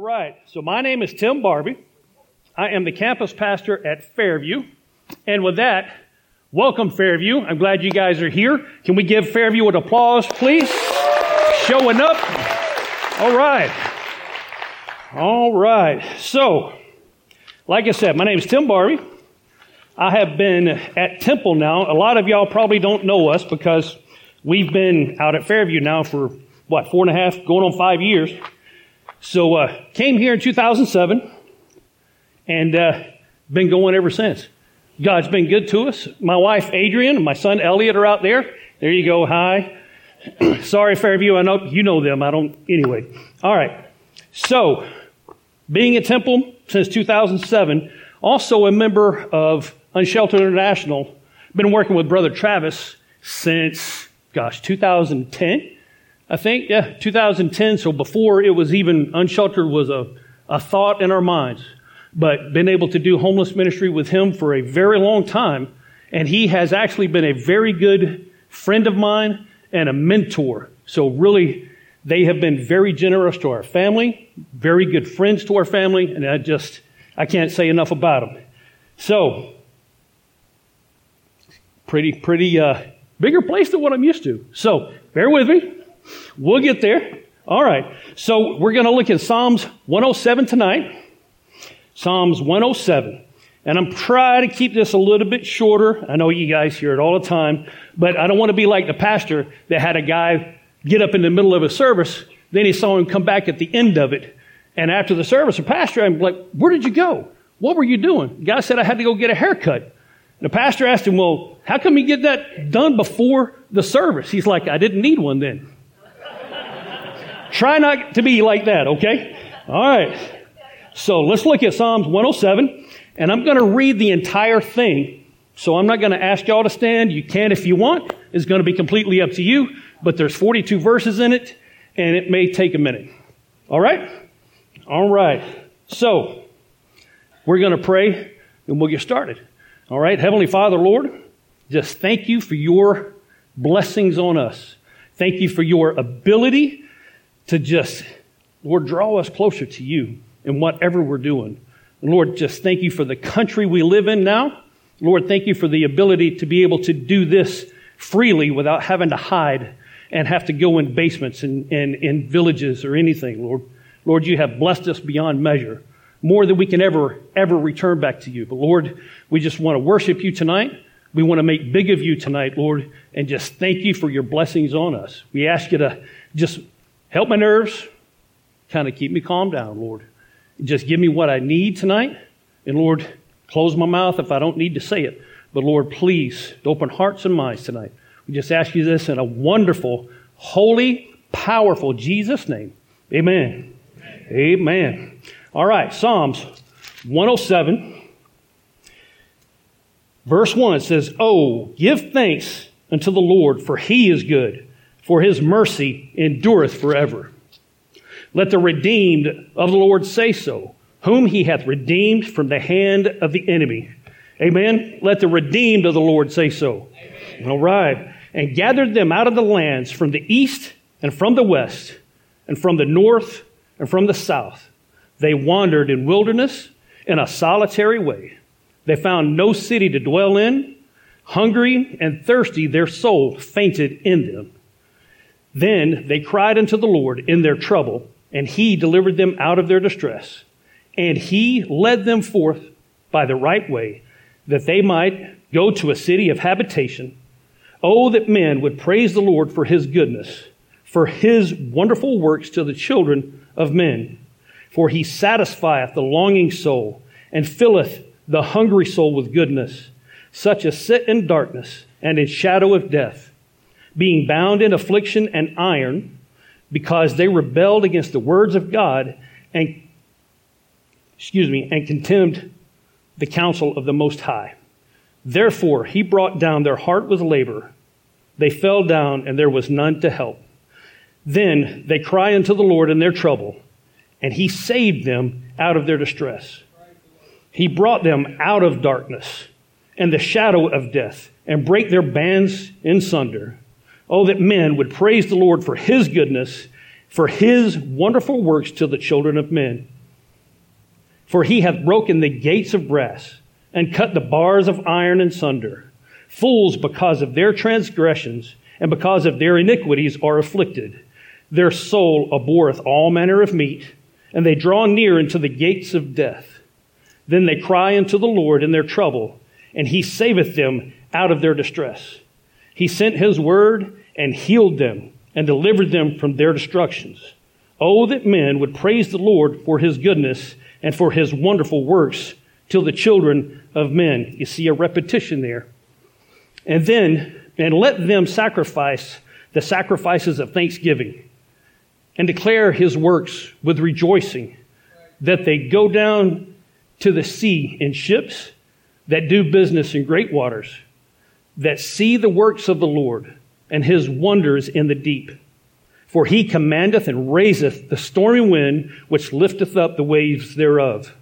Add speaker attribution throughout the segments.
Speaker 1: All right. So my name is Tim Barbee. I am the campus pastor at Fairview. And with that, welcome Fairview. I'm glad you guys are here. Can we give Fairview an applause, please? Showing up. All right. All right. So, like I said, my name is Tim Barbee. I have been at Temple now. A lot of y'all probably don't know us because we've been out at Fairview now for what, four and a half, going on five years. So, uh, came here in 2007 and uh, been going ever since. God's been good to us. My wife Adrian and my son Elliot are out there. There you go. Hi. Sorry, Fairview. I know you know them. I don't. Anyway. All right. So, being at Temple since 2007, also a member of Unsheltered International. Been working with Brother Travis since, gosh, 2010. I think, yeah, 2010. So before it was even unsheltered was a, a thought in our minds. But been able to do homeless ministry with him for a very long time. And he has actually been a very good friend of mine and a mentor. So really, they have been very generous to our family, very good friends to our family, and I just, I can't say enough about them. So, pretty, pretty, uh, bigger place than what I'm used to. So, bear with me. We'll get there. All right. So we're going to look at Psalms 107 tonight. Psalms 107. And I'm trying to keep this a little bit shorter. I know you guys hear it all the time, but I don't want to be like the pastor that had a guy get up in the middle of a service. Then he saw him come back at the end of it. And after the service, the pastor, I'm like, where did you go? What were you doing? The guy said, I had to go get a haircut. And the pastor asked him, well, how come you get that done before the service? He's like, I didn't need one then. Try not to be like that, okay? All right. So let's look at Psalms 107, and I'm going to read the entire thing. So I'm not going to ask y'all to stand. You can if you want. It's going to be completely up to you, but there's 42 verses in it, and it may take a minute. All right? All right. So we're going to pray, and we'll get started. All right? Heavenly Father, Lord, just thank you for your blessings on us. Thank you for your ability to just, Lord, draw us closer to you in whatever we're doing. And Lord, just thank you for the country we live in now. Lord, thank you for the ability to be able to do this freely without having to hide and have to go in basements and in, in villages or anything, Lord. Lord, you have blessed us beyond measure, more than we can ever, ever return back to you. But Lord, we just want to worship you tonight. We want to make big of you tonight, Lord, and just thank you for your blessings on us. We ask you to just Help my nerves. Kind of keep me calm down, Lord. Just give me what I need tonight. And Lord, close my mouth if I don't need to say it. But Lord, please open hearts and minds tonight. We just ask you this in a wonderful, holy, powerful Jesus name. Amen. Amen. Amen. All right, Psalms 107. Verse 1 it says, Oh, give thanks unto the Lord, for he is good for his mercy endureth forever. Let the redeemed of the Lord say so, whom he hath redeemed from the hand of the enemy. Amen. Let the redeemed of the Lord say so. Amen. All right. And gathered them out of the lands from the east and from the west and from the north and from the south. They wandered in wilderness in a solitary way. They found no city to dwell in. Hungry and thirsty, their soul fainted in them. Then they cried unto the Lord in their trouble, and he delivered them out of their distress. And he led them forth by the right way, that they might go to a city of habitation. Oh, that men would praise the Lord for his goodness, for his wonderful works to the children of men. For he satisfieth the longing soul, and filleth the hungry soul with goodness, such as sit in darkness and in shadow of death being bound in affliction and iron, because they rebelled against the words of God and, excuse me, and contemned the counsel of the Most High. Therefore, he brought down their heart with labor. They fell down, and there was none to help. Then they cry unto the Lord in their trouble, and he saved them out of their distress. He brought them out of darkness and the shadow of death, and brake their bands in sunder. Oh, that men would praise the Lord for his goodness for his wonderful works to the children of men. For he hath broken the gates of brass and cut the bars of iron in sunder. Fools, because of their transgressions and because of their iniquities, are afflicted. Their soul abhorreth all manner of meat, and they draw near unto the gates of death. Then they cry unto the Lord in their trouble, and he saveth them out of their distress. He sent his word and healed them and delivered them from their destructions. Oh, that men would praise the Lord for his goodness and for his wonderful works till the children of men. You see a repetition there. And then, and let them sacrifice the sacrifices of thanksgiving and declare his works with rejoicing, that they go down to the sea in ships that do business in great waters, that see the works of the Lord and his wonders in the deep. For he commandeth and raiseth the stormy wind, which lifteth up the waves thereof.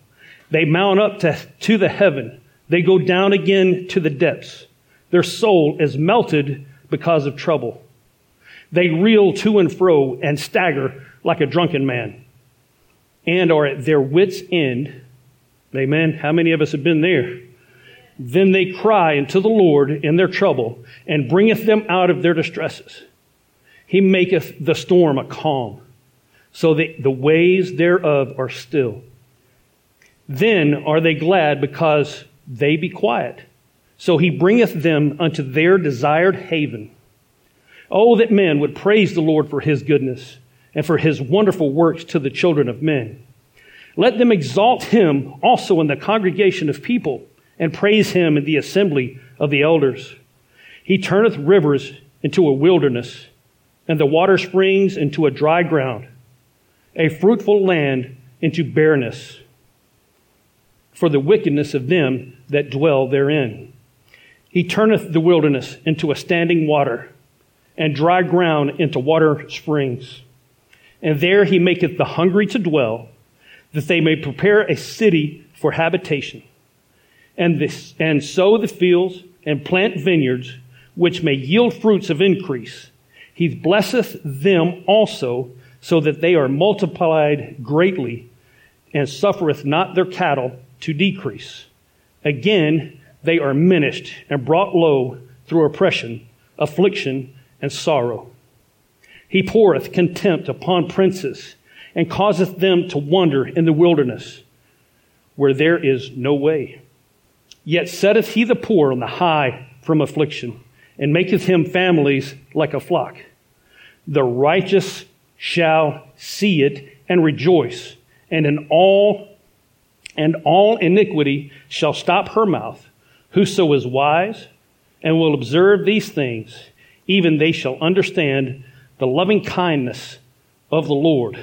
Speaker 1: They mount up to, to the heaven. They go down again to the depths. Their soul is melted because of trouble. They reel to and fro and stagger like a drunken man and are at their wits' end. Amen. How many of us have been there? Then they cry unto the Lord in their trouble and bringeth them out of their distresses. He maketh the storm a calm, so that the waves thereof are still. Then are they glad because they be quiet. So he bringeth them unto their desired haven. Oh, that men would praise the Lord for his goodness and for his wonderful works to the children of men. Let them exalt him also in the congregation of people and praise him in the assembly of the elders. He turneth rivers into a wilderness and the water springs into a dry ground, a fruitful land into barrenness for the wickedness of them that dwell therein. He turneth the wilderness into a standing water, and dry ground into water springs. And there he maketh the hungry to dwell, that they may prepare a city for habitation and, this, and sow the fields and plant vineyards, which may yield fruits of increase. He blesseth them also, so that they are multiplied greatly, and suffereth not their cattle to decrease. Again, they are minished and brought low through oppression, affliction, and sorrow. He poureth contempt upon princes, and causeth them to wander in the wilderness, where there is no way. Yet setteth he the poor on the high from affliction, and maketh him families like a flock. The righteous shall see it and rejoice, and in all and all iniquity shall stop her mouth. Whoso is wise and will observe these things, even they shall understand the loving kindness of the Lord.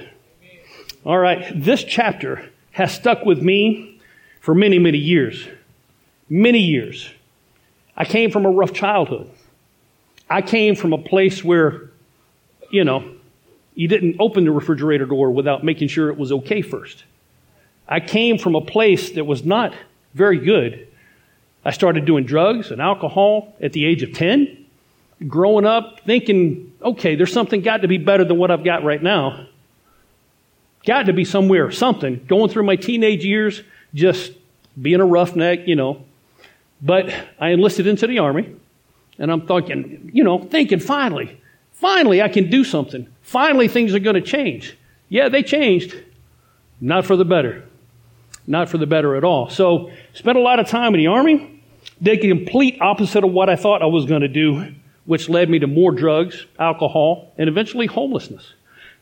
Speaker 1: All right, this chapter has stuck with me for many, many years many years. I came from a rough childhood. I came from a place where, you know, you didn't open the refrigerator door without making sure it was okay first. I came from a place that was not very good. I started doing drugs and alcohol at the age of 10, growing up thinking, okay, there's something got to be better than what I've got right now. Got to be somewhere, something. Going through my teenage years, just being a roughneck, you know, but I enlisted into the army, and I'm thinking, you know, thinking finally, finally I can do something. Finally things are going to change. Yeah, they changed. Not for the better. Not for the better at all. So, spent a lot of time in the army, did the complete opposite of what I thought I was going to do, which led me to more drugs, alcohol, and eventually homelessness.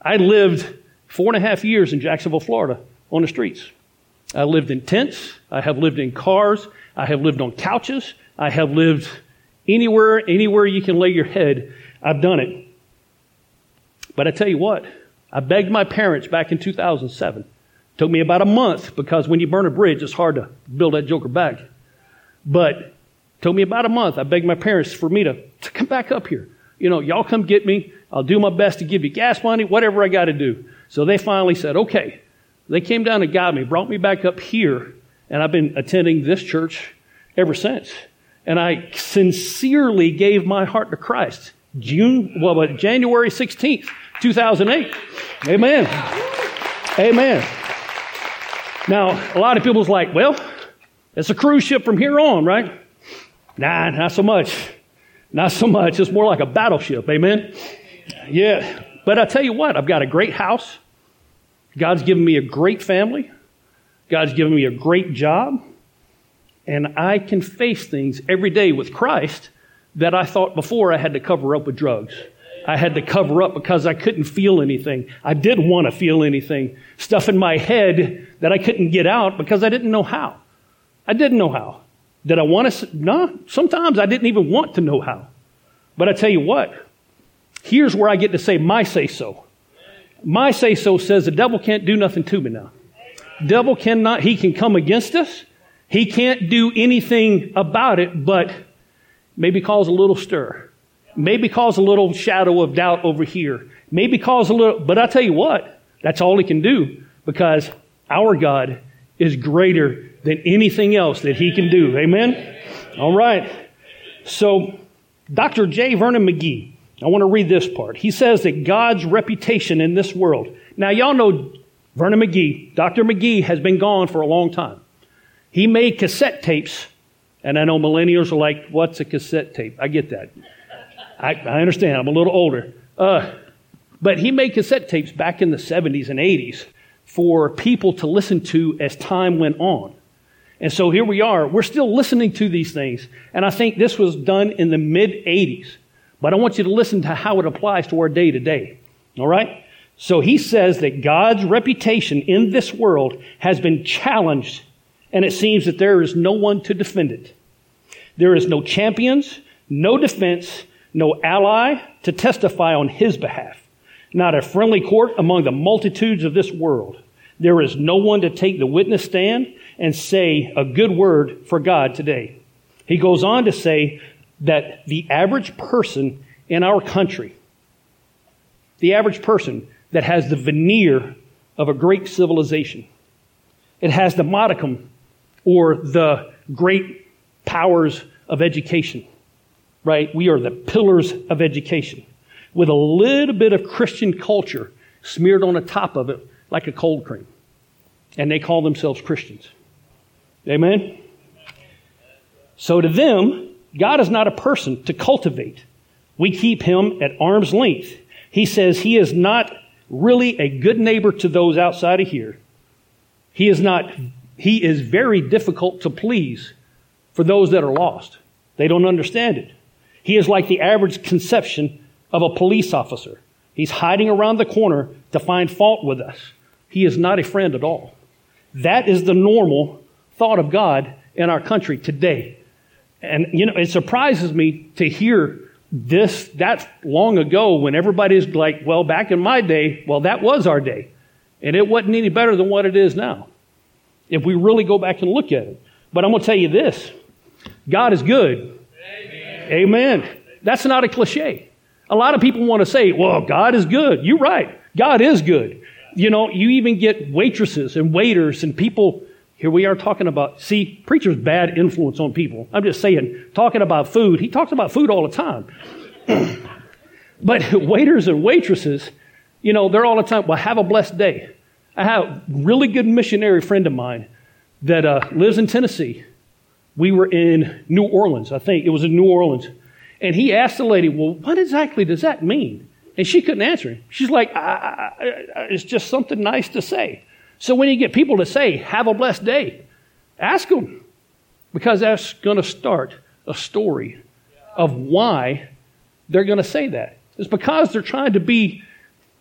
Speaker 1: I lived four and a half years in Jacksonville, Florida, on the streets. I lived in tents. I have lived in cars. I have lived on couches. I have lived anywhere, anywhere you can lay your head. I've done it. But I tell you what, I begged my parents back in 2007. It Took me about a month because when you burn a bridge, it's hard to build that joker back. But it took me about a month. I begged my parents for me to, to come back up here. You know, y'all come get me. I'll do my best to give you gas money, whatever I got to do. So they finally said, okay. They came down and got me, brought me back up here and I've been attending this church ever since. And I sincerely gave my heart to Christ June, well, January 16th, 2008. Amen. Amen. Now, a lot of people's like, well, it's a cruise ship from here on, right? Nah, not so much. Not so much. It's more like a battleship. Amen. Yeah. But I tell you what, I've got a great house. God's given me a great family. God's given me a great job. And I can face things every day with Christ that I thought before I had to cover up with drugs. I had to cover up because I couldn't feel anything. I didn't want to feel anything. Stuff in my head that I couldn't get out because I didn't know how. I didn't know how. Did I want to? No, sometimes I didn't even want to know how. But I tell you what, here's where I get to say my say so. My say so says the devil can't do nothing to me now. Devil cannot, he can come against us. He can't do anything about it, but maybe cause a little stir. Maybe cause a little shadow of doubt over here. Maybe cause a little, but I tell you what, that's all he can do because our God is greater than anything else that he can do. Amen? All right. So, Dr. J. Vernon McGee, I want to read this part. He says that God's reputation in this world. Now, y'all know Vernon McGee. Dr. McGee has been gone for a long time. He made cassette tapes, and I know millennials are like, what's a cassette tape? I get that. I, I understand. I'm a little older. Uh, but he made cassette tapes back in the 70s and 80s for people to listen to as time went on. And so here we are. We're still listening to these things. And I think this was done in the mid 80s. But I want you to listen to how it applies to our day to day. All right? So he says that God's reputation in this world has been challenged, and it seems that there is no one to defend it. There is no champions, no defense, no ally to testify on his behalf, not a friendly court among the multitudes of this world. There is no one to take the witness stand and say a good word for God today. He goes on to say that the average person in our country, the average person that has the veneer of a great civilization, it has the modicum or the great powers of education, right? We are the pillars of education with a little bit of Christian culture smeared on the top of it like a cold cream. And they call themselves Christians. Amen? So to them, God is not a person to cultivate. We keep him at arm's length. He says he is not really a good neighbor to those outside of here. He is not, he is very difficult to please for those that are lost. They don't understand it. He is like the average conception of a police officer. He's hiding around the corner to find fault with us. He is not a friend at all. That is the normal thought of God in our country today. And, you know, it surprises me to hear this that long ago when everybody's like, well, back in my day, well, that was our day. And it wasn't any better than what it is now. If we really go back and look at it. But I'm going to tell you this God is good. Amen. Amen. That's not a cliche. A lot of people want to say, well, God is good. You're right. God is good. You know, you even get waitresses and waiters and people here we are talking about, see, preacher's bad influence on people. I'm just saying, talking about food. He talks about food all the time. but waiters and waitresses, you know, they're all the time, well, have a blessed day. I have a really good missionary friend of mine that uh, lives in Tennessee. We were in New Orleans, I think. It was in New Orleans. And he asked the lady, well, what exactly does that mean? And she couldn't answer him. She's like, I, I, I, it's just something nice to say. So when you get people to say, have a blessed day, ask them. Because that's going to start a story of why they're going to say that. It's because they're trying to be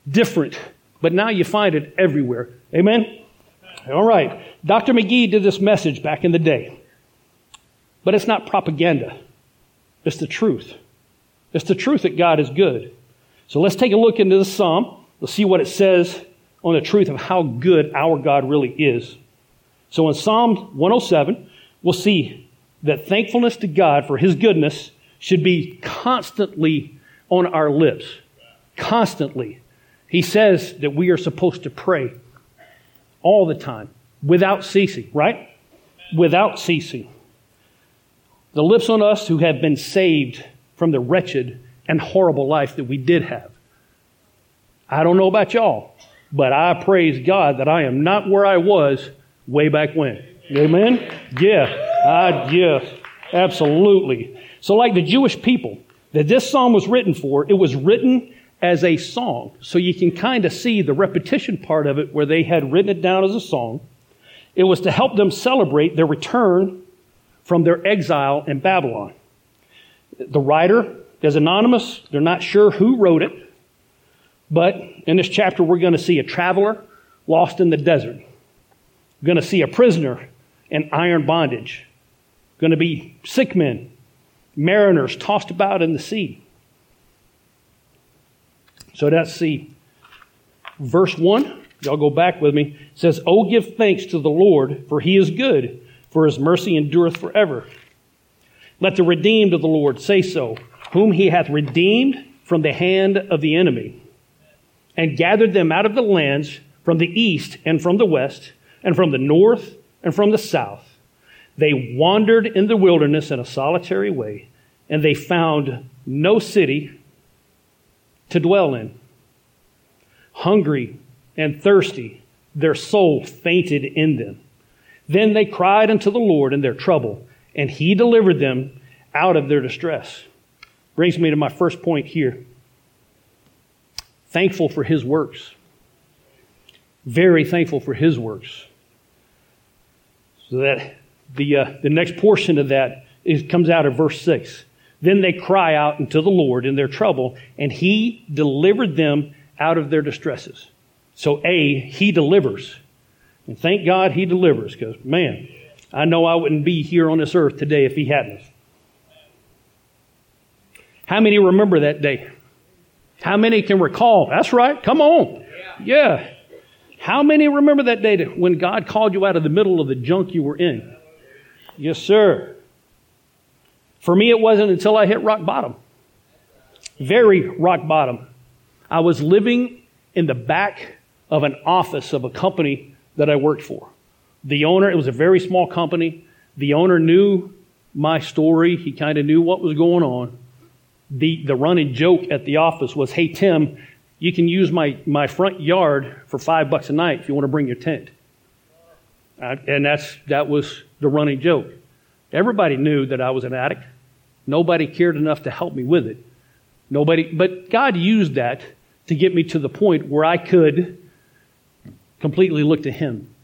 Speaker 1: different, but now you find it everywhere. Amen? All right. Dr. McGee did this message back in the day. But it's not propaganda, it's the truth. It's the truth that God is good. So let's take a look into the psalm. Let's see what it says on the truth of how good our God really is. So in Psalm 107, we'll see that thankfulness to God for his goodness should be constantly on our lips. Constantly. He says that we are supposed to pray all the time without ceasing, right? Without ceasing. The lips on us who have been saved from the wretched and horrible life that we did have. I don't know about y'all, but I praise God that I am not where I was way back when. Amen? Yeah. I, yes. Absolutely. So, like the Jewish people that this psalm was written for, it was written as a song. So you can kind of see the repetition part of it where they had written it down as a song. It was to help them celebrate their return from their exile in Babylon. The writer is anonymous. They're not sure who wrote it. But in this chapter, we're going to see a traveler lost in the desert. We're going to see a prisoner in iron bondage. We're going to be sick men, mariners tossed about in the sea. So let's see. Verse 1, y'all go back with me, says, Oh, give thanks to the Lord, for he is good, for his mercy endureth forever. Let the redeemed of the Lord say so, whom he hath redeemed from the hand of the enemy and gathered them out of the lands from the east and from the west, and from the north and from the south. They wandered in the wilderness in a solitary way, and they found no city to dwell in. Hungry and thirsty, their soul fainted in them. Then they cried unto the Lord in their trouble, and he delivered them out of their distress. Brings me to my first point here thankful for his works. Very thankful for his works. So that the, uh, the next portion of that is, comes out of verse 6. Then they cry out unto the Lord in their trouble, and he delivered them out of their distresses. So, A, he delivers. And thank God he delivers, because, man, I know I wouldn't be here on this earth today if he hadn't. How many remember that day? How many can recall? That's right. Come on. Yeah. How many remember that day when God called you out of the middle of the junk you were in? Yes, sir. For me, it wasn't until I hit rock bottom. Very rock bottom. I was living in the back of an office of a company that I worked for. The owner, it was a very small company. The owner knew my story. He kind of knew what was going on the, the running joke at the office was, hey, Tim, you can use my, my front yard for five bucks a night if you want to bring your tent. Uh, and that's, that was the running joke. Everybody knew that I was an addict. Nobody cared enough to help me with it. Nobody, but God used that to get me to the point where I could completely look to Him.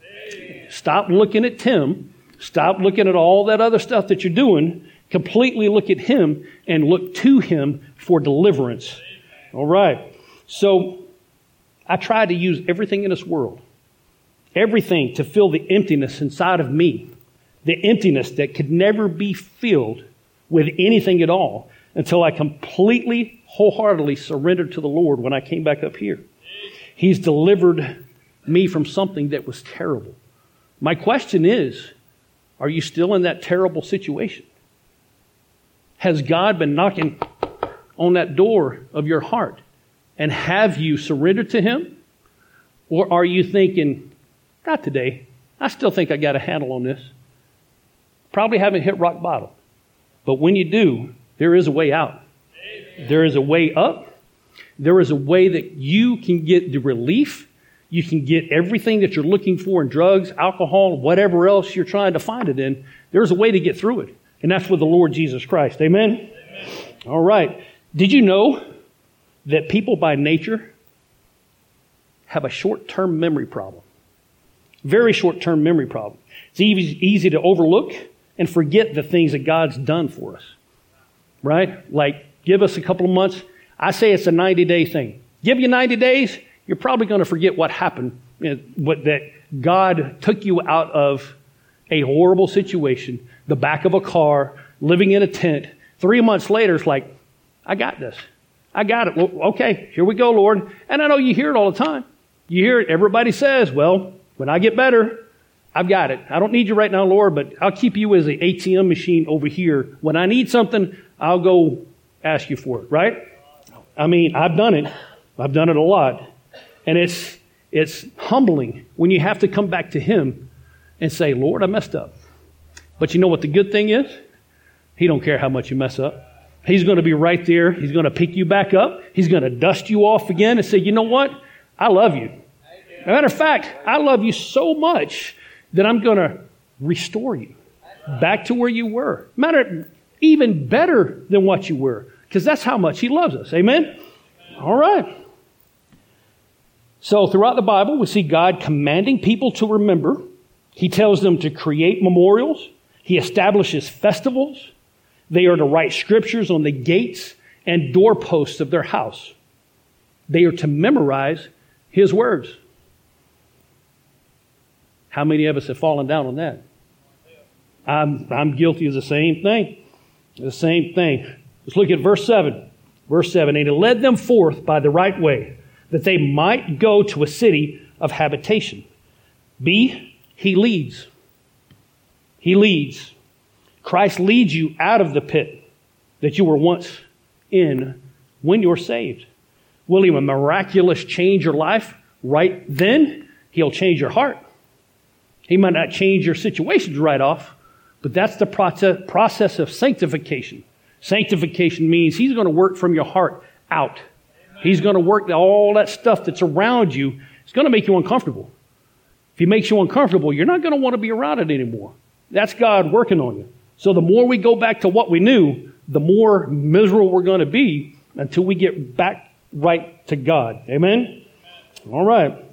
Speaker 1: Stop looking at Tim. Stop looking at all that other stuff that you're doing completely look at Him and look to Him for deliverance. All right. So I try to use everything in this world, everything to fill the emptiness inside of me, the emptiness that could never be filled with anything at all until I completely, wholeheartedly surrendered to the Lord when I came back up here. He's delivered me from something that was terrible. My question is, are you still in that terrible situation? Has God been knocking on that door of your heart? And have you surrendered to Him? Or are you thinking, not today. I still think I got a handle on this. Probably haven't hit rock bottom. But when you do, there is a way out. There is a way up. There is a way that you can get the relief. You can get everything that you're looking for in drugs, alcohol, whatever else you're trying to find it in. There's a way to get through it. And that's with the Lord Jesus Christ. Amen? Amen? All right. Did you know that people by nature have a short term memory problem? Very short term memory problem. It's easy, easy to overlook and forget the things that God's done for us. Right? Like, give us a couple of months. I say it's a 90 day thing. Give you 90 days, you're probably going to forget what happened, know, what, that God took you out of a horrible situation the back of a car, living in a tent. Three months later, it's like, I got this. I got it. Well, okay, here we go, Lord. And I know you hear it all the time. You hear it. Everybody says, well, when I get better, I've got it. I don't need you right now, Lord, but I'll keep you as an ATM machine over here. When I need something, I'll go ask you for it, right? I mean, I've done it. I've done it a lot. And it's, it's humbling when you have to come back to Him and say, Lord, I messed up. But you know what the good thing is? He don't care how much you mess up. He's going to be right there. He's going to pick you back up. He's going to dust you off again and say, you know what? I love you. matter of fact, I love you so much that I'm going to restore you back to where you were. Matter even better than what you were, because that's how much He loves us. Amen? All right. So, throughout the Bible, we see God commanding people to remember. He tells them to create memorials. He establishes festivals. They are to write scriptures on the gates and doorposts of their house. They are to memorize His words. How many of us have fallen down on that? I'm, I'm guilty of the same thing. The same thing. Let's look at verse 7. Verse 7 And he led them forth by the right way, that they might go to a city of habitation. B, he leads. He leads. Christ leads you out of the pit that you were once in when you're saved. Will he miraculous change your life right then? He'll change your heart. He might not change your situations right off, but that's the process, process of sanctification. Sanctification means He's going to work from your heart out. He's going to work all that stuff that's around you. It's going to make you uncomfortable. If He makes you uncomfortable, you're not going to want to be around it anymore. That's God working on you. So the more we go back to what we knew, the more miserable we're going to be until we get back right to God. Amen? All right.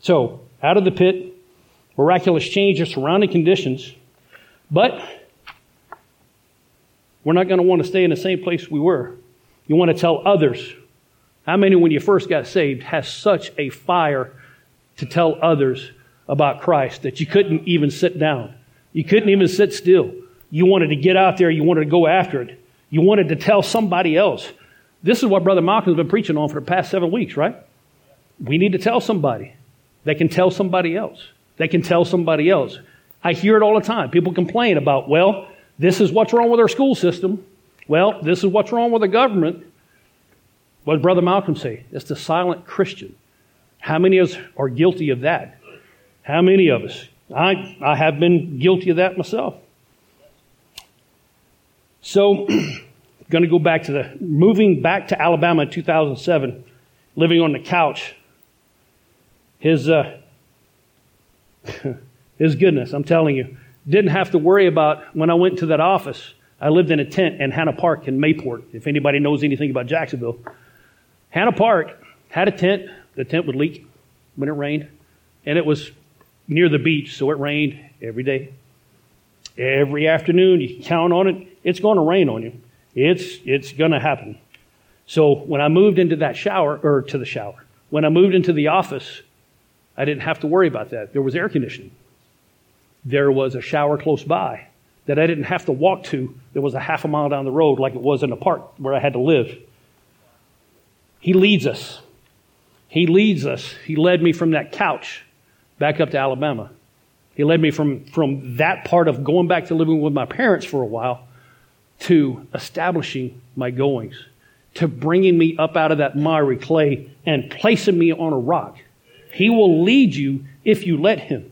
Speaker 1: So, out of the pit, miraculous change of surrounding conditions, but we're not going to want to stay in the same place we were. You want to tell others. How many, when you first got saved, has such a fire to tell others about Christ that you couldn't even sit down? You couldn't even sit still. You wanted to get out there, you wanted to go after it. You wanted to tell somebody else. This is what Brother Malcolm's been preaching on for the past seven weeks, right? We need to tell somebody. They can tell somebody else. They can tell somebody else. I hear it all the time. People complain about, well, this is what's wrong with our school system. Well, this is what's wrong with the government. What did Brother Malcolm say? It's the silent Christian. How many of us are guilty of that? How many of us? I, I have been guilty of that myself. So, going to go back to the moving back to Alabama in 2007, living on the couch his, uh, his goodness, I'm telling you. Didn't have to worry about when I went to that office. I lived in a tent in Hanna Park in Mayport, if anybody knows anything about Jacksonville. Hanna Park had a tent. The tent would leak when it rained, and it was near the beach, so it rained every day. Every afternoon, you can count on it, it's going to rain on you. It's, it's going to happen. So when I moved into that shower, or to the shower, when I moved into the office, I didn't have to worry about that. There was air conditioning. There was a shower close by that I didn't have to walk to. There was a half a mile down the road, like it was in the park where I had to live. He leads us. He leads us. He led me from that couch back up to Alabama. He led me from, from that part of going back to living with my parents for a while to establishing my goings, to bringing me up out of that miry clay and placing me on a rock he will lead you if you let Him.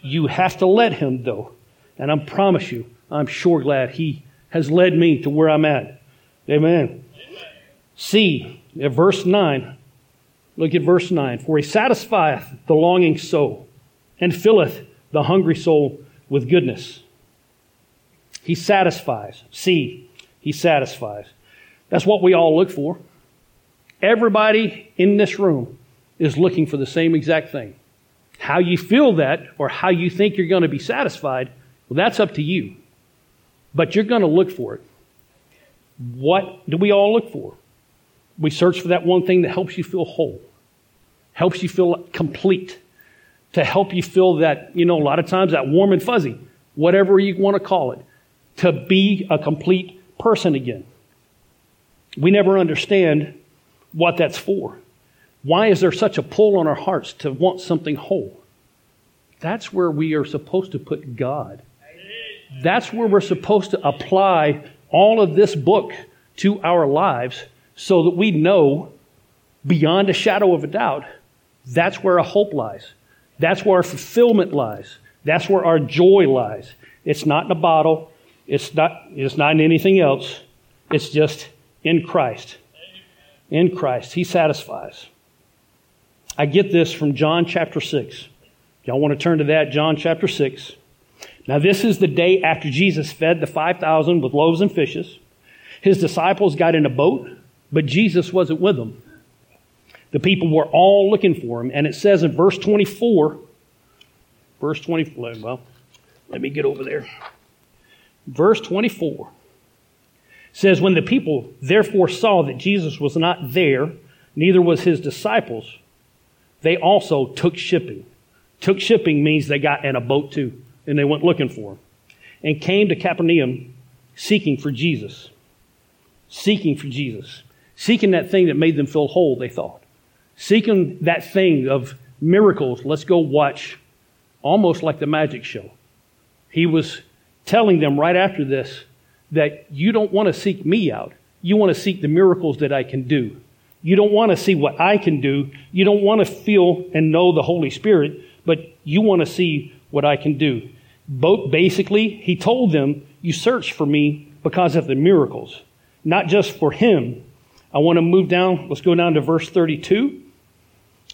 Speaker 1: You have to let Him, though. And I promise you, I'm sure glad He has led me to where I'm at. Amen. See, at verse 9, look at verse 9. For He satisfieth the longing soul and filleth the hungry soul with goodness. He satisfies. See, He satisfies. That's what we all look for. Everybody in this room is looking for the same exact thing. How you feel that or how you think you're going to be satisfied, well, that's up to you. But you're going to look for it. What do we all look for? We search for that one thing that helps you feel whole, helps you feel complete, to help you feel that, you know, a lot of times that warm and fuzzy, whatever you want to call it, to be a complete person again. We never understand what that's for. Why is there such a pull on our hearts to want something whole? That's where we are supposed to put God. That's where we're supposed to apply all of this book to our lives so that we know beyond a shadow of a doubt that's where our hope lies. That's where our fulfillment lies. That's where our joy lies. It's not in a bottle. It's not, it's not in anything else. It's just in Christ. In Christ. He satisfies. I get this from John chapter 6. Y'all want to turn to that? John chapter 6. Now, this is the day after Jesus fed the 5,000 with loaves and fishes. His disciples got in a boat, but Jesus wasn't with them. The people were all looking for him. And it says in verse 24, verse 24, well, let me get over there. Verse 24 says, When the people therefore saw that Jesus was not there, neither was his disciples, they also took shipping. Took shipping means they got in a boat too, and they went looking for him. And came to Capernaum seeking for Jesus. Seeking for Jesus. Seeking that thing that made them feel whole, they thought. Seeking that thing of miracles. Let's go watch almost like the magic show. He was telling them right after this that you don't want to seek me out. You want to seek the miracles that I can do. You don't want to see what I can do. You don't want to feel and know the Holy Spirit, but you want to see what I can do. Both basically, he told them, You search for me because of the miracles, not just for him. I want to move down. Let's go down to verse 32.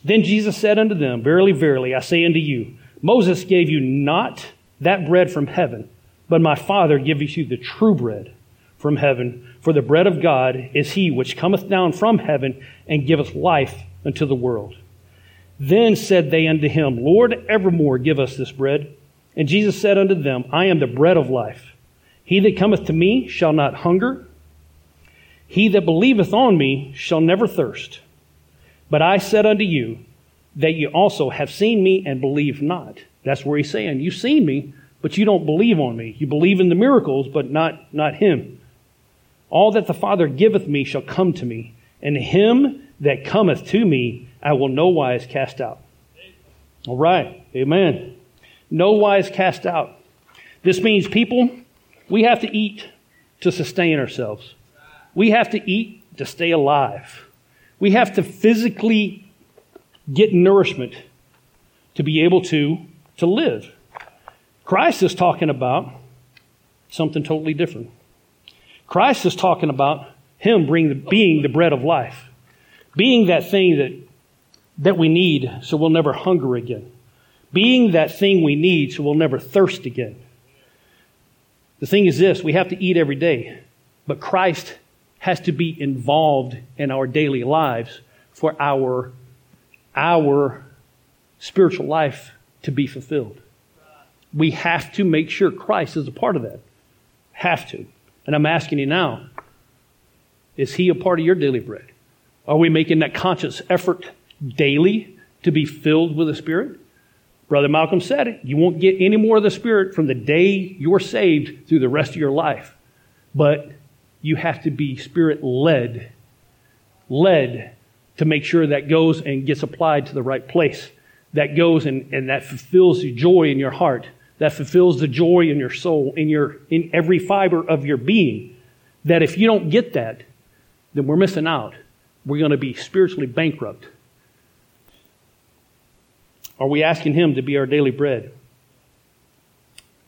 Speaker 1: Then Jesus said unto them, Verily, verily, I say unto you, Moses gave you not that bread from heaven, but my Father giveth you the true bread from heaven. For the bread of God is he which cometh down from heaven and giveth life unto the world. Then said they unto him, Lord, evermore give us this bread. And Jesus said unto them, I am the bread of life. He that cometh to me shall not hunger. He that believeth on me shall never thirst. But I said unto you that you also have seen me and believe not. That's where he's saying, You've seen me, but you don't believe on me. You believe in the miracles, but not, not him. All that the Father giveth me shall come to me, and him that cometh to me I will no wise cast out. All right. Amen. No wise cast out. This means, people, we have to eat to sustain ourselves. We have to eat to stay alive. We have to physically get nourishment to be able to, to live. Christ is talking about something totally different. Christ is talking about Him the, being the bread of life, being that thing that, that we need so we'll never hunger again, being that thing we need so we'll never thirst again. The thing is this we have to eat every day, but Christ has to be involved in our daily lives for our, our spiritual life to be fulfilled. We have to make sure Christ is a part of that. Have to. And I'm asking you now is he a part of your daily bread? Are we making that conscious effort daily to be filled with the Spirit? Brother Malcolm said it. You won't get any more of the Spirit from the day you're saved through the rest of your life. But you have to be Spirit led, led to make sure that goes and gets applied to the right place. That goes and, and that fulfills the joy in your heart that fulfills the joy in your soul, in your in every fiber of your being. That if you don't get that, then we're missing out. We're going to be spiritually bankrupt. Are we asking Him to be our daily bread?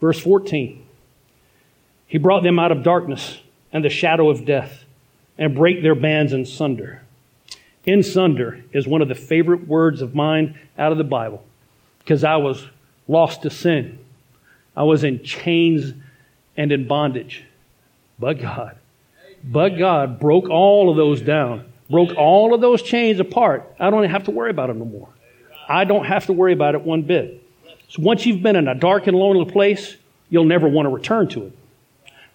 Speaker 1: Verse 14 He brought them out of darkness and the shadow of death and break their bands in sunder. In sunder is one of the favorite words of mine out of the Bible because I was lost to sin. I was in chains and in bondage. But God, but God broke all of those down, broke all of those chains apart. I don't have to worry about them no more. I don't have to worry about it one bit. So once you've been in a dark and lonely place, you'll never want to return to it.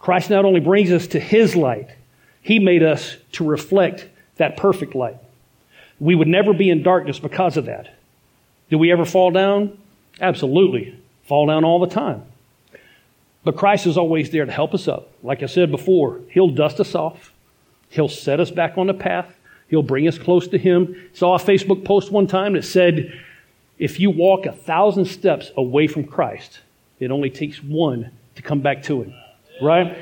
Speaker 1: Christ not only brings us to His light, He made us to reflect that perfect light. We would never be in darkness because of that. Do we ever fall down? Absolutely fall down all the time. But Christ is always there to help us up. Like I said before, He'll dust us off. He'll set us back on the path. He'll bring us close to Him. Saw a Facebook post one time that said, if you walk a thousand steps away from Christ, it only takes one to come back to Him. Right?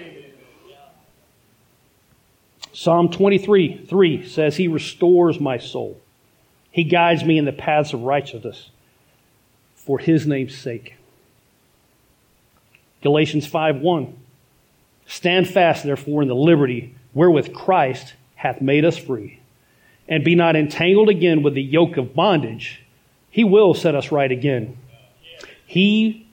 Speaker 1: Psalm 23 3 says, He restores my soul. He guides me in the paths of righteousness for His name's sake. Galatians 5 1. Stand fast, therefore, in the liberty wherewith Christ hath made us free. And be not entangled again with the yoke of bondage. He will set us right again. He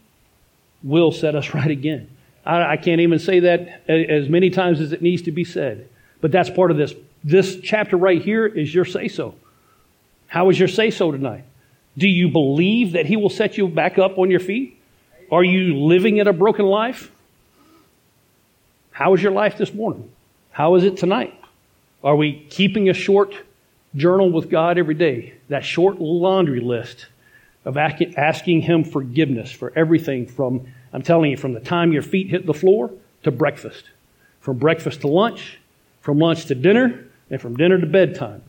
Speaker 1: will set us right again. I, I can't even say that as many times as it needs to be said. But that's part of this. This chapter right here is your say so. How is your say so tonight? Do you believe that He will set you back up on your feet? Are you living in a broken life? How is your life this morning? How is it tonight? Are we keeping a short journal with God every day? That short laundry list of asking Him forgiveness for everything from, I'm telling you, from the time your feet hit the floor to breakfast, from breakfast to lunch, from lunch to dinner, and from dinner to bedtime.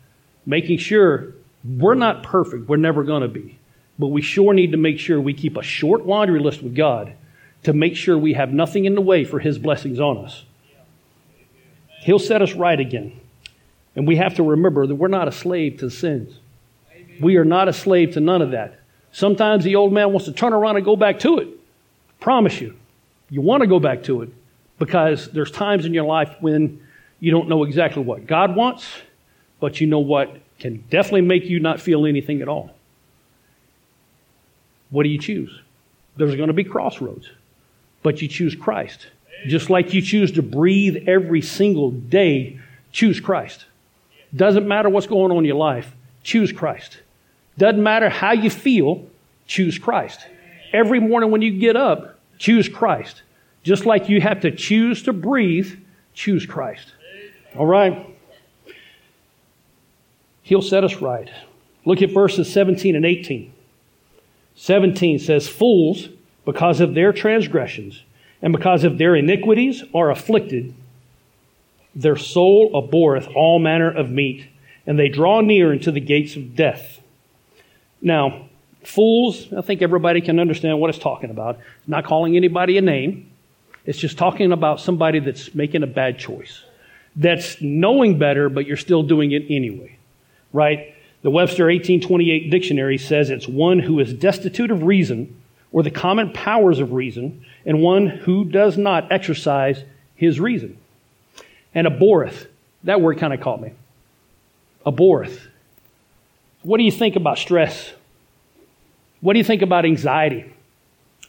Speaker 1: Making sure we're not perfect, we're never going to be. But we sure need to make sure we keep a short laundry list with God to make sure we have nothing in the way for His blessings on us. He'll set us right again. And we have to remember that we're not a slave to sins. We are not a slave to none of that. Sometimes the old man wants to turn around and go back to it. Promise you, you want to go back to it because there's times in your life when you don't know exactly what God wants, but you know what can definitely make you not feel anything at all. What do you choose? There's going to be crossroads, but you choose Christ. Just like you choose to breathe every single day, choose Christ. Doesn't matter what's going on in your life, choose Christ. Doesn't matter how you feel, choose Christ. Every morning when you get up, choose Christ. Just like you have to choose to breathe, choose Christ. All right? He'll set us right. Look at verses 17 and 18. 17 says, Fools, because of their transgressions and because of their iniquities, are afflicted. Their soul abhorreth all manner of meat, and they draw near into the gates of death. Now, fools, I think everybody can understand what it's talking about. It's not calling anybody a name, it's just talking about somebody that's making a bad choice, that's knowing better, but you're still doing it anyway, right? The Webster 1828 dictionary says it's one who is destitute of reason or the common powers of reason, and one who does not exercise his reason. And abhorreth, that word kind of caught me. Abhorreth. What do you think about stress? What do you think about anxiety?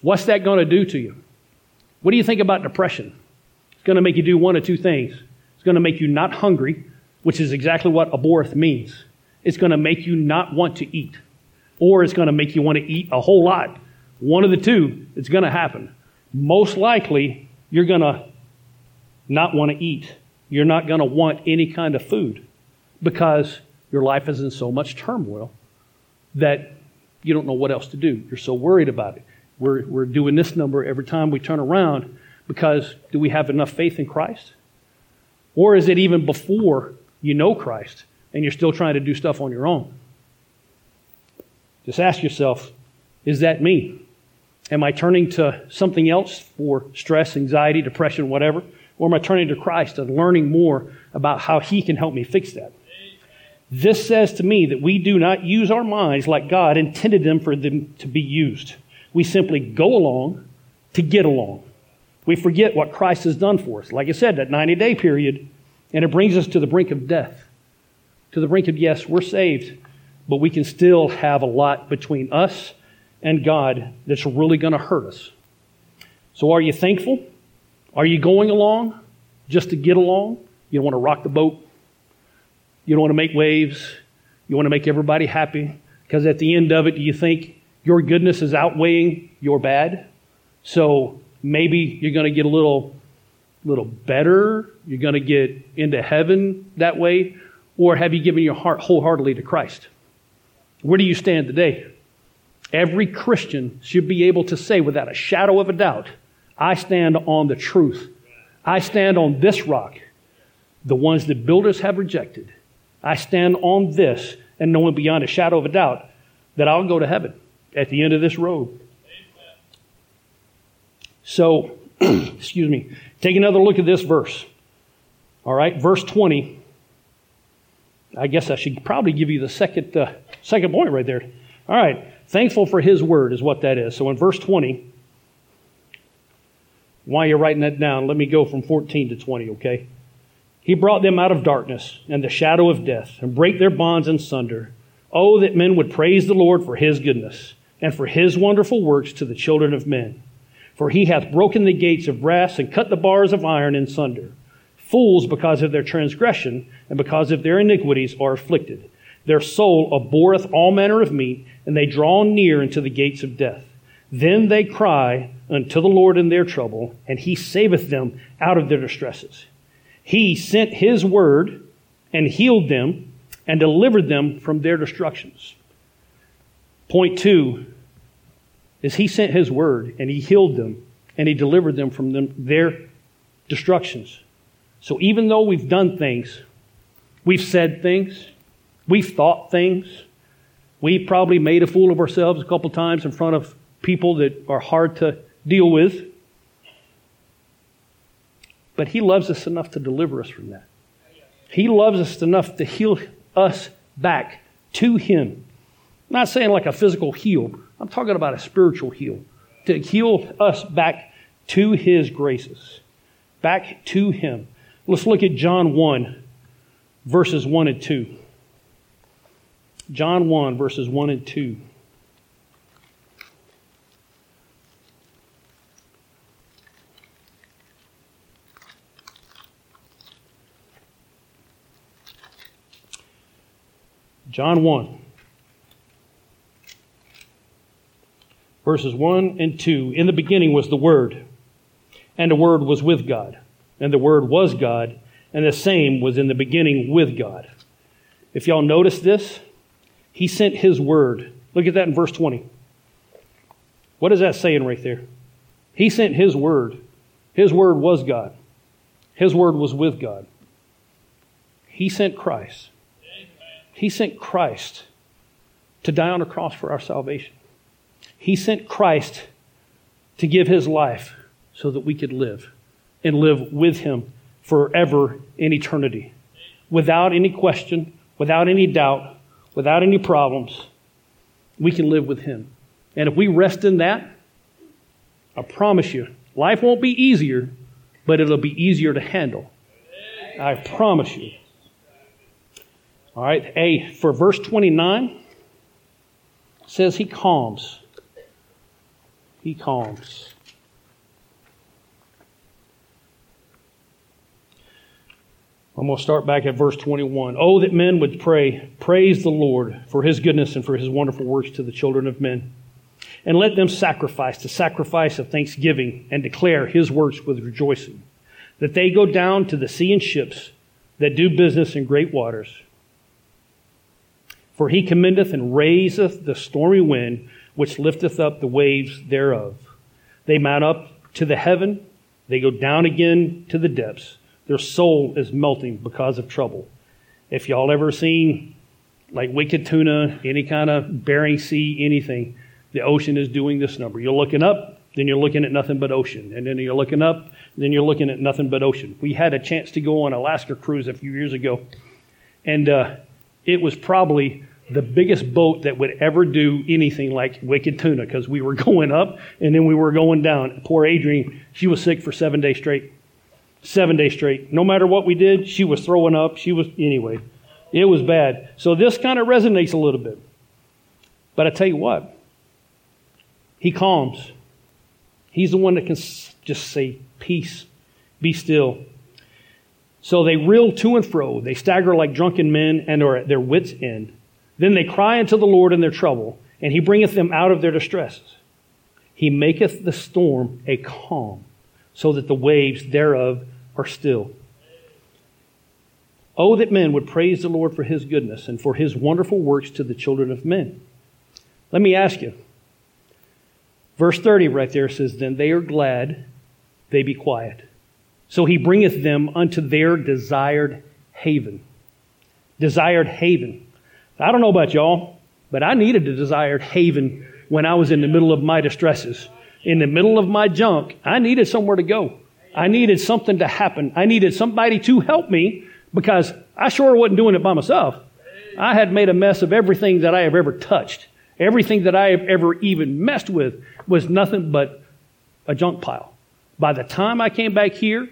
Speaker 1: What's that going to do to you? What do you think about depression? It's going to make you do one of two things. It's going to make you not hungry, which is exactly what abhorreth means. It's going to make you not want to eat, or it's going to make you want to eat a whole lot. One of the two, it's going to happen. Most likely, you're going to not want to eat. You're not going to want any kind of food because your life is in so much turmoil that you don't know what else to do. You're so worried about it. We're, we're doing this number every time we turn around because do we have enough faith in Christ? Or is it even before you know Christ and you're still trying to do stuff on your own. Just ask yourself is that me? Am I turning to something else for stress, anxiety, depression, whatever? Or am I turning to Christ and learning more about how He can help me fix that? This says to me that we do not use our minds like God intended them for them to be used. We simply go along to get along. We forget what Christ has done for us. Like I said, that 90 day period, and it brings us to the brink of death to the brink of yes, we're saved, but we can still have a lot between us and God that's really going to hurt us. So, are you thankful? Are you going along just to get along? You don't want to rock the boat. You don't want to make waves. You want to make everybody happy. Because at the end of it, do you think your goodness is outweighing your bad? So maybe you're going to get a little, little better. You're going to get into heaven that way. Or have you given your heart wholeheartedly to Christ? Where do you stand today? Every Christian should be able to say without a shadow of a doubt, I stand on the truth. I stand on this rock, the ones that builders have rejected. I stand on this and knowing beyond a shadow of a doubt that I'll go to heaven at the end of this road. So, excuse me, take another look at this verse. All right, verse 20 I guess I should probably give you the second, uh, second point right there. All right. Thankful for his word is what that is. So in verse 20, While you're writing that down, let me go from 14 to 20, okay? He brought them out of darkness and the shadow of death and break their bonds in sunder. Oh, that men would praise the Lord for his goodness and for his wonderful works to the children of men. For he hath broken the gates of brass and cut the bars of iron in sunder. Fools, because of their transgression and because of their iniquities, are afflicted. Their soul abhorreth all manner of meat, and they draw near unto the gates of death. Then they cry unto the Lord in their trouble, and he saveth them out of their distresses. He sent his word and healed them and delivered them from their destructions. Point two is he sent his word and he healed them and he delivered them from them, their destructions. So even though we've done things, we've said things, we've thought things, we've probably made a fool of ourselves a couple times in front of people that are hard to deal with. But He loves us enough to deliver us from that. He loves us enough to heal us back to Him. I'm not saying like a physical heal, I'm talking about a spiritual heal. To heal us back to His graces, back to Him. Let's look at John 1, verses 1 and 2. John 1, verses 1 and 2. John 1, verses 1 and 2. In the beginning was the Word, and the Word was with God, and the Word was God, and the same was in the beginning with God. If y'all notice this, He sent His Word. Look at that in verse 20. What is that saying right there? He sent His Word. His Word was God, His Word was with God. He sent Christ. He sent Christ to die on a cross for our salvation. He sent Christ to give his life so that we could live and live with him forever in eternity without any question, without any doubt, without any problems. We can live with him. And if we rest in that, I promise you, life won't be easier, but it'll be easier to handle. I promise you. All right, A, for verse 29, says he calms. He calms. I'm going to start back at verse 21. Oh, that men would pray, praise the Lord for his goodness and for his wonderful works to the children of men. And let them sacrifice the sacrifice of thanksgiving and declare his works with rejoicing. That they go down to the sea in ships that do business in great waters for he commendeth and raiseth the stormy wind, which lifteth up the waves thereof. They mount up to the heaven, they go down again to the depths. Their soul is melting because of trouble. If y'all ever seen like wicked tuna, any kind of Bering Sea, anything, the ocean is doing this number. You're looking up, then you're looking at nothing but ocean. And then you're looking up, then you're looking at nothing but ocean. We had a chance to go on Alaska cruise a few years ago. And uh, it was probably the biggest boat that would ever do anything like wicked tuna because we were going up and then we were going down. Poor Adrienne, she was sick for seven days straight. Seven days straight. No matter what we did, she was throwing up. She was, anyway, it was bad. So this kind of resonates a little bit. But I tell you what, he calms. He's the one that can just say, Peace, be still. So they reel to and fro. They stagger like drunken men and are at their wits' end. Then they cry unto the Lord in their trouble, and he bringeth them out of their distresses. He maketh the storm a calm, so that the waves thereof are still. Oh, that men would praise the Lord for his goodness and for his wonderful works to the children of men. Let me ask you. Verse 30 right there says, Then they are glad, they be quiet. So he bringeth them unto their desired haven. Desired haven. I don't know about y'all, but I needed a desired haven when I was in the middle of my distresses. In the middle of my junk, I needed somewhere to go. I needed something to happen. I needed somebody to help me because I sure wasn't doing it by myself. I had made a mess of everything that I have ever touched. Everything that I have ever even messed with was nothing but a junk pile. By the time I came back here,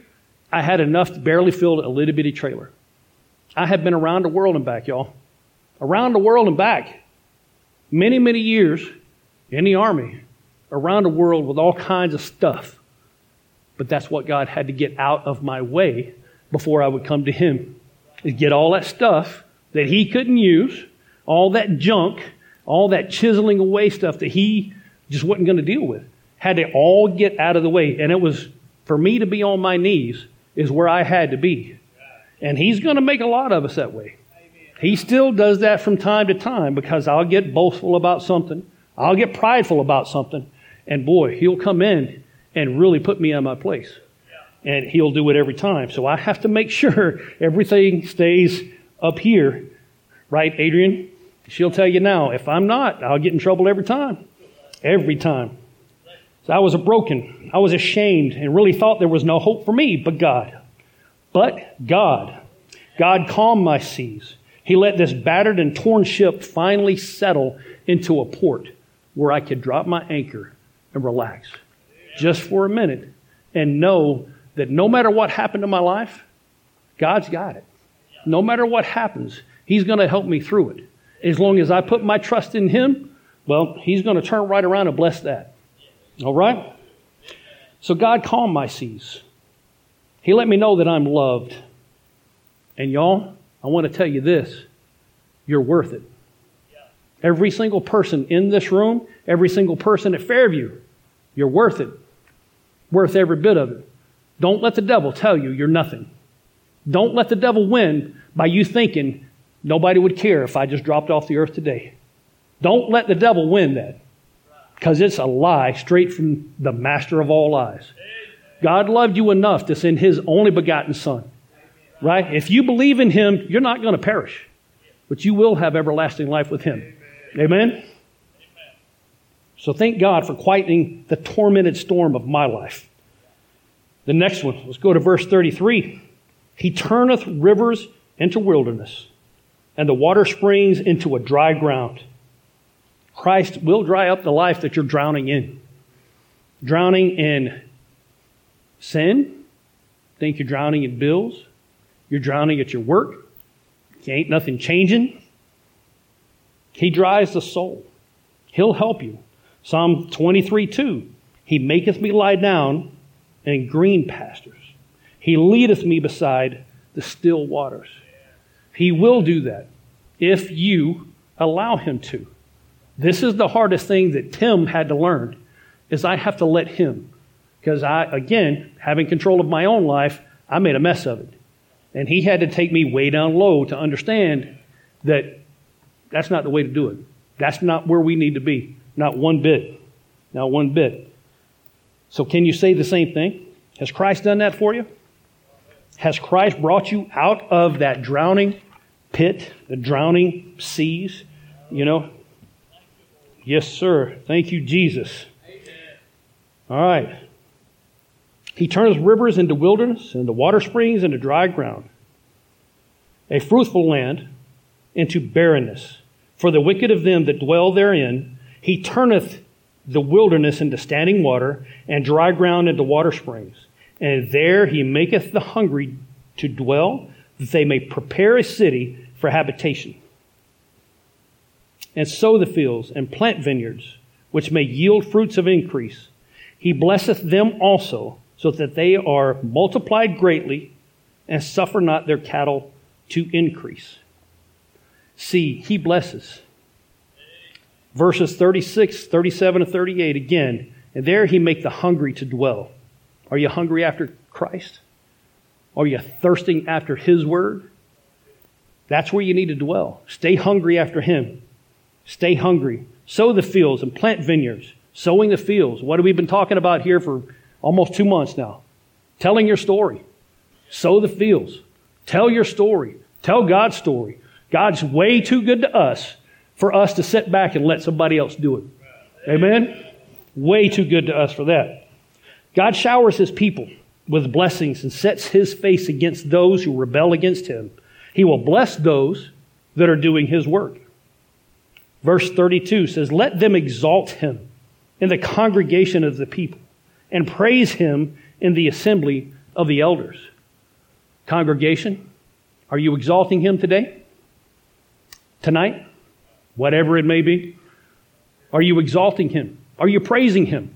Speaker 1: I had enough to barely fill a little bitty trailer. I had been around the world and back, y'all. Around the world and back. Many, many years in the army, around the world with all kinds of stuff. But that's what God had to get out of my way before I would come to Him. Is get all that stuff that He couldn't use, all that junk, all that chiseling away stuff that He just wasn't going to deal with. Had to all get out of the way. And it was for me to be on my knees is where I had to be. And He's going to make a lot of us that way. He still does that from time to time because I'll get boastful about something. I'll get prideful about something. And boy, he'll come in and really put me in my place. And he'll do it every time. So I have to make sure everything stays up here. Right, Adrian? She'll tell you now. If I'm not, I'll get in trouble every time. Every time. So I was broken. I was ashamed and really thought there was no hope for me but God. But God. God calmed my seas. He let this battered and torn ship finally settle into a port where I could drop my anchor and relax just for a minute and know that no matter what happened in my life, God's got it. No matter what happens, He's going to help me through it. As long as I put my trust in Him, well, He's going to turn right around and bless that. All right? So God calmed my seas. He let me know that I'm loved. And y'all, I want to tell you this you're worth it. Every single person in this room, every single person at Fairview, you're worth it. Worth every bit of it. Don't let the devil tell you you're nothing. Don't let the devil win by you thinking nobody would care if I just dropped off the earth today. Don't let the devil win that because it's a lie straight from the master of all lies. God loved you enough to send his only begotten son. Right? If you believe in him, you're not going to perish, but you will have everlasting life with him. Amen? So thank God for quieting the tormented storm of my life. The next one, let's go to verse 33. He turneth rivers into wilderness, and the water springs into a dry ground. Christ will dry up the life that you're drowning in. Drowning in sin. Think you're drowning in bills. You're drowning at your work. You ain't nothing changing. He dries the soul. He'll help you. Psalm 23 2. He maketh me lie down in green pastures. He leadeth me beside the still waters. He will do that if you allow him to. This is the hardest thing that Tim had to learn is I have to let him. Because I, again, having control of my own life, I made a mess of it. And he had to take me way down low to understand that that's not the way to do it. That's not where we need to be. Not one bit. Not one bit. So, can you say the same thing? Has Christ done that for you? Has Christ brought you out of that drowning pit, the drowning seas? You know, Yes, sir. Thank you, Jesus. All right. He turneth rivers into wilderness, and the water springs into dry ground. A fruitful land into barrenness. For the wicked of them that dwell therein, he turneth the wilderness into standing water, and dry ground into water springs. And there he maketh the hungry to dwell, that they may prepare a city for habitation and sow the fields and plant vineyards, which may yield fruits of increase. He blesseth them also, so that they are multiplied greatly and suffer not their cattle to increase. See, he blesses. Verses 36, 37, and 38 again. And there he make the hungry to dwell. Are you hungry after Christ? Are you thirsting after his word? That's where you need to dwell. Stay hungry after him. Stay hungry. Sow the fields and plant vineyards. Sowing the fields. What have we been talking about here for almost two months now? Telling your story. Sow the fields. Tell your story. Tell God's story. God's way too good to us for us to sit back and let somebody else do it. Amen? Way too good to us for that. God showers his people with blessings and sets his face against those who rebel against him. He will bless those that are doing his work. Verse 32 says, Let them exalt him in the congregation of the people and praise him in the assembly of the elders. Congregation, are you exalting him today? Tonight? Whatever it may be? Are you exalting him? Are you praising him?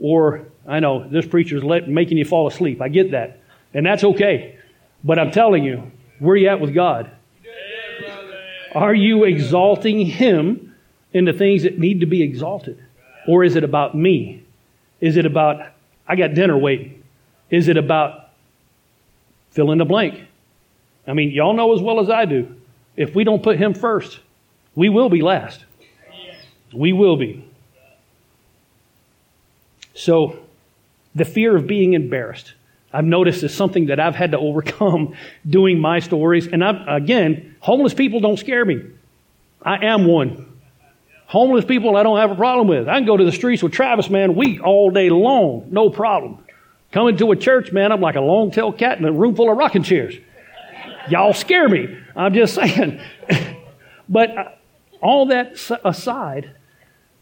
Speaker 1: Or, I know, this preacher's let, making you fall asleep. I get that. And that's okay. But I'm telling you, where are you at with God? Are you exalting him in the things that need to be exalted? Or is it about me? Is it about, I got dinner waiting? Is it about fill in the blank? I mean, y'all know as well as I do. If we don't put him first, we will be last. We will be. So, the fear of being embarrassed, I've noticed is something that I've had to overcome doing my stories. And I've, again, homeless people don't scare me. I am one. Homeless people I don't have a problem with. I can go to the streets with Travis, man, week all day long, no problem. Coming to a church, man, I'm like a long tailed cat in a room full of rocking chairs. Y'all scare me. I'm just saying. but uh, all that aside,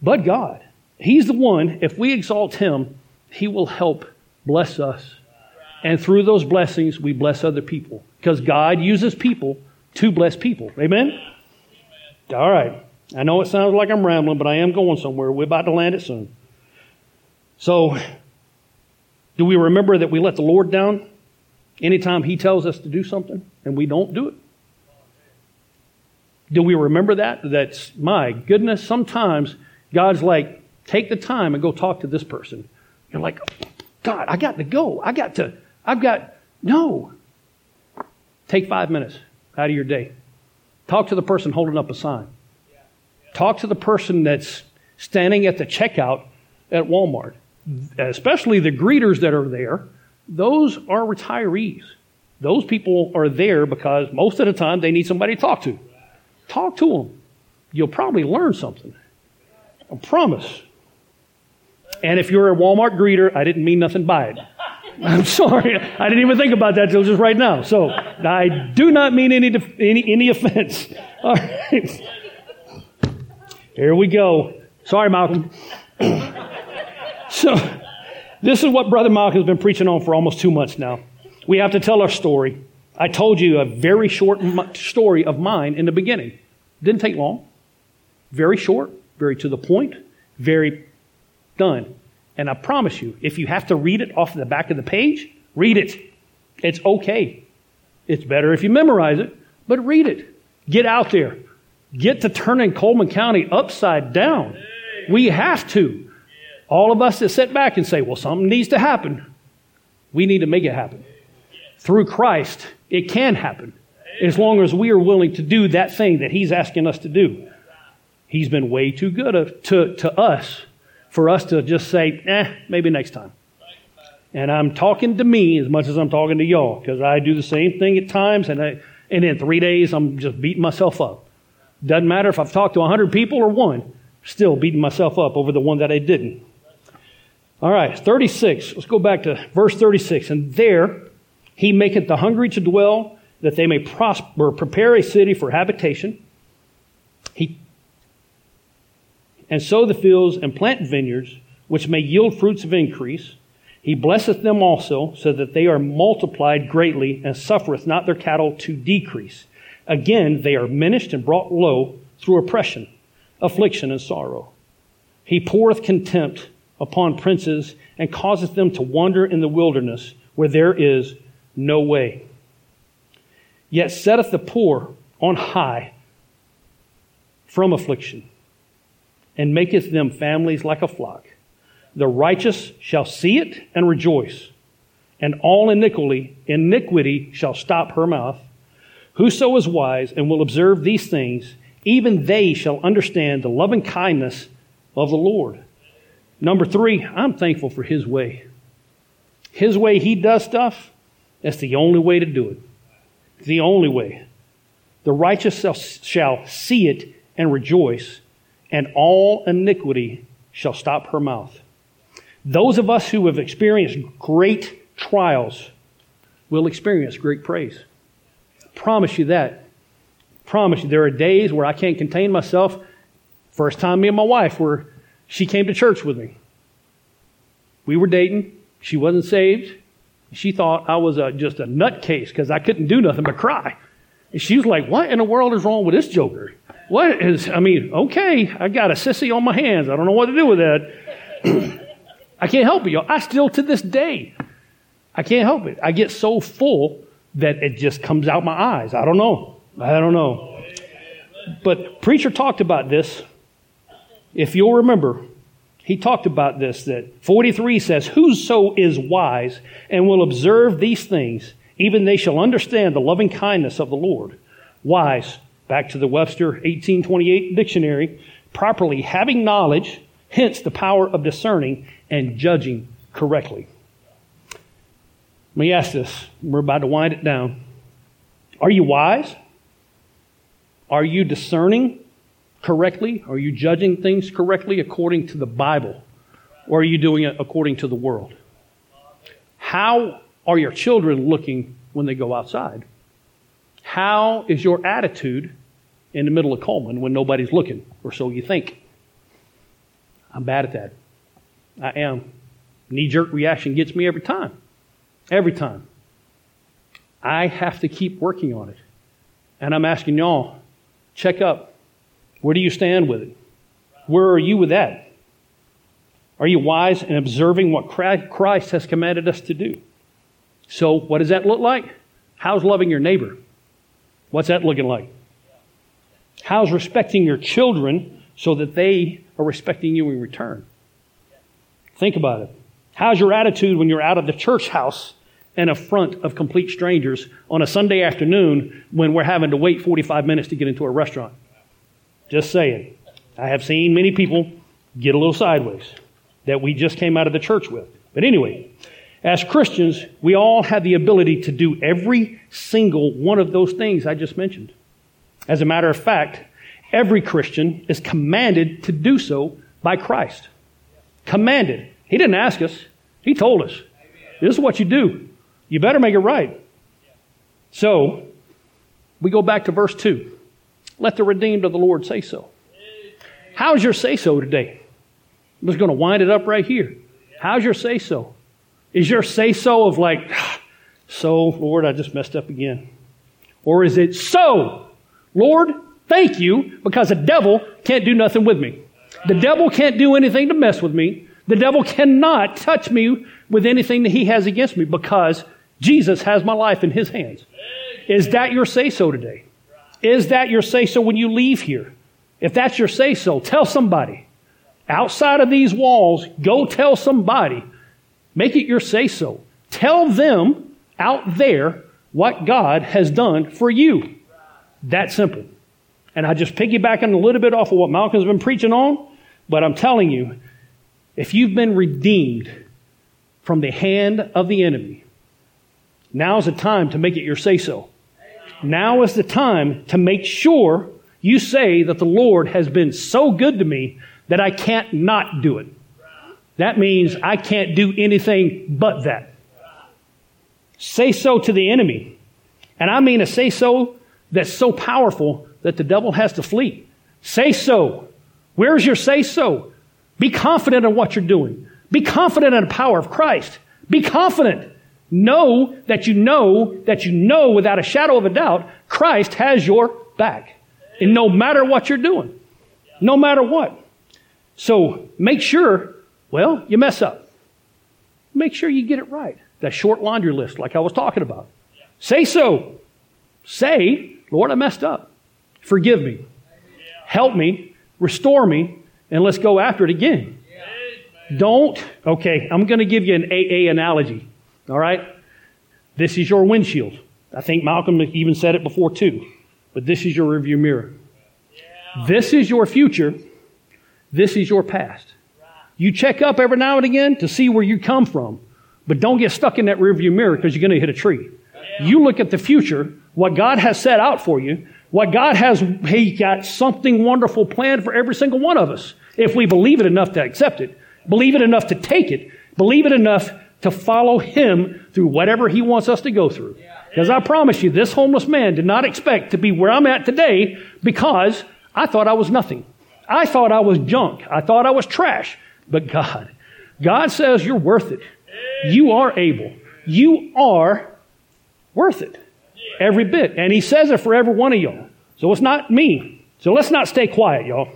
Speaker 1: but God, He's the one, if we exalt Him, He will help bless us. And through those blessings, we bless other people. Because God uses people to bless people. Amen? All right. I know it sounds like I'm rambling, but I am going somewhere. We're about to land it soon. So, do we remember that we let the Lord down anytime He tells us to do something and we don't do it? Do we remember that? That's my goodness. Sometimes God's like, take the time and go talk to this person. You're like, God, I got to go. I got to, I've got, no. Take five minutes out of your day. Talk to the person holding up a sign. Talk to the person that's standing at the checkout at Walmart, especially the greeters that are there. Those are retirees. Those people are there because most of the time they need somebody to talk to. Talk to them. You'll probably learn something. I promise. And if you're a Walmart greeter, I didn't mean nothing by it. I'm sorry. I didn't even think about that till just right now. So I do not mean any, any, any offense. All right. Here we go. Sorry, Malcolm. so this is what Brother Malcolm has been preaching on for almost two months now. We have to tell our story. I told you a very short story of mine in the beginning. Didn't take long. Very short, very to the point, very done. And I promise you, if you have to read it off the back of the page, read it. It's okay. It's better if you memorize it, but read it. Get out there. Get to turning Coleman County upside down. We have to. All of us that sit back and say, well, something needs to happen, we need to make it happen. Through Christ, it can happen as long as we are willing to do that thing that He's asking us to do. He's been way too good to, to us for us to just say, eh, maybe next time. And I'm talking to me as much as I'm talking to y'all because I do the same thing at times, and, I, and in three days, I'm just beating myself up. Doesn't matter if I've talked to 100 people or one, still beating myself up over the one that I didn't. All right, 36. Let's go back to verse 36. And there he maketh the hungry to dwell, that they may prosper, prepare a city for habitation. He and sow the fields and plant vineyards, which may yield fruits of increase. He blesseth them also, so that they are multiplied greatly, and suffereth not their cattle to decrease. Again, they are minished and brought low through oppression, affliction, and sorrow. He poureth contempt upon princes, and causeth them to wander in the wilderness, where there is no way. Yet setteth the poor on high from affliction and maketh them families like a flock. The righteous shall see it and rejoice, and all iniquity, iniquity shall stop her mouth. Whoso is wise and will observe these things, even they shall understand the loving kindness of the Lord. Number three, I'm thankful for his way. His way he does stuff, that's the only way to do it. The only way. The righteous shall see it and rejoice, and all iniquity shall stop her mouth. Those of us who have experienced great trials will experience great praise. I promise you that. Promise you, there are days where I can't contain myself. First time me and my wife were, she came to church with me. We were dating. She wasn't saved. She thought I was a, just a nutcase because I couldn't do nothing but cry. And she was like, What in the world is wrong with this joker? What is, I mean, okay, I got a sissy on my hands. I don't know what to do with that. I can't help it, y'all. I still, to this day, I can't help it. I get so full that it just comes out my eyes. I don't know. I don't know. But preacher talked about this. If you'll remember, he talked about this that 43 says, Whoso is wise and will observe these things, even they shall understand the loving kindness of the Lord. Wise, back to the Webster 1828 dictionary, properly having knowledge, hence the power of discerning and judging correctly. Let me ask this. We're about to wind it down. Are you wise? Are you discerning correctly? Are you judging things correctly according to the Bible? Or are you doing it according to the world? How are your children looking when they go outside? How is your attitude in the middle of Coleman when nobody's looking, or so you think? I'm bad at that. I am. Knee jerk reaction gets me every time. Every time. I have to keep working on it. And I'm asking y'all, check up. Where do you stand with it? Where are you with that? Are you wise in observing what Christ has commanded us to do? So, what does that look like? How's loving your neighbor? What's that looking like? How's respecting your children so that they are respecting you in return? Think about it. How's your attitude when you're out of the church house and in front of complete strangers on a Sunday afternoon when we're having to wait 45 minutes to get into a restaurant? Just saying. I have seen many people get a little sideways that we just came out of the church with. But anyway, as Christians, we all have the ability to do every single one of those things I just mentioned. As a matter of fact, every Christian is commanded to do so by Christ. Commanded. He didn't ask us, He told us. This is what you do. You better make it right. So, we go back to verse 2. Let the redeemed of the Lord say so. How's your say so today? I'm just going to wind it up right here. How's your say so? Is your say so of like, so, Lord, I just messed up again? Or is it so, Lord, thank you because the devil can't do nothing with me? The devil can't do anything to mess with me. The devil cannot touch me with anything that he has against me because Jesus has my life in his hands. Is that your say so today? Is that your say so when you leave here? If that's your say so, tell somebody. Outside of these walls, go tell somebody. Make it your say so. Tell them out there what God has done for you. That simple. And I just piggybacking a little bit off of what Malcolm's been preaching on, but I'm telling you, if you've been redeemed from the hand of the enemy, now's the time to make it your say so. Now is the time to make sure you say that the Lord has been so good to me that I can't not do it. That means I can't do anything but that. Say so to the enemy. And I mean a say so that's so powerful that the devil has to flee. Say so. Where's your say so? Be confident in what you're doing. Be confident in the power of Christ. Be confident. Know that you know that you know without a shadow of a doubt Christ has your back. And no matter what you're doing, no matter what. So make sure, well, you mess up. Make sure you get it right. That short laundry list, like I was talking about. Say so. Say, Lord, I messed up. Forgive me. Help me. Restore me. And let's go after it again. Don't, okay, I'm going to give you an AA analogy. All right? This is your windshield. I think Malcolm even said it before too. But this is your rearview mirror. This is your future. This is your past. You check up every now and again to see where you come from, but don't get stuck in that rearview mirror because you're going to hit a tree. You look at the future, what God has set out for you, what God has, He got something wonderful planned for every single one of us. If we believe it enough to accept it, believe it enough to take it, believe it enough to follow Him through whatever He wants us to go through. Because I promise you, this homeless man did not expect to be where I'm at today because I thought I was nothing. I thought I was junk. I thought I was trash. But God, God says you're worth it. You are able. You are worth it. Every bit. And he says it for every one of y'all. So it's not me. So let's not stay quiet, y'all.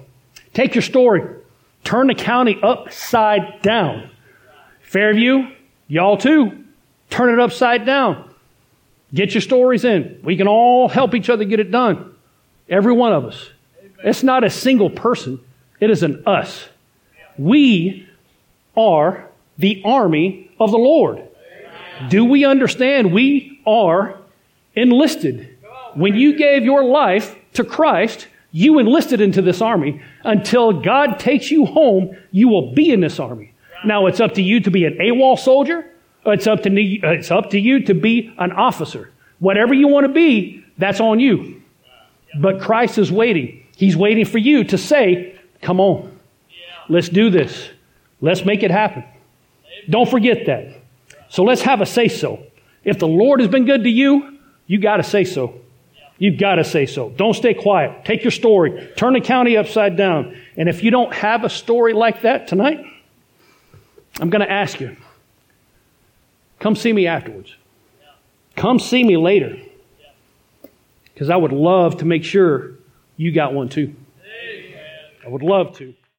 Speaker 1: Take your story. Turn the county upside down. Fairview, y'all too. Turn it upside down. Get your stories in. We can all help each other get it done. Every one of us. It's not a single person, it is an us. We are the army of the Lord. Do we understand we are enlisted? When you gave your life to Christ, you enlisted into this army. Until God takes you home, you will be in this army. Now it's up to you to be an AWOL soldier. It's up to, uh, it's up to you to be an officer. Whatever you want to be, that's on you. But Christ is waiting. He's waiting for you to say, come on. Let's do this. Let's make it happen. Don't forget that. So let's have a say so. If the Lord has been good to you, you got to say so. You've got to say so. Don't stay quiet. Take your story. Turn the county upside down. And if you don't have a story like that tonight, I'm going to ask you come see me afterwards. Come see me later. Because I would love to make sure you got one too. I would love to.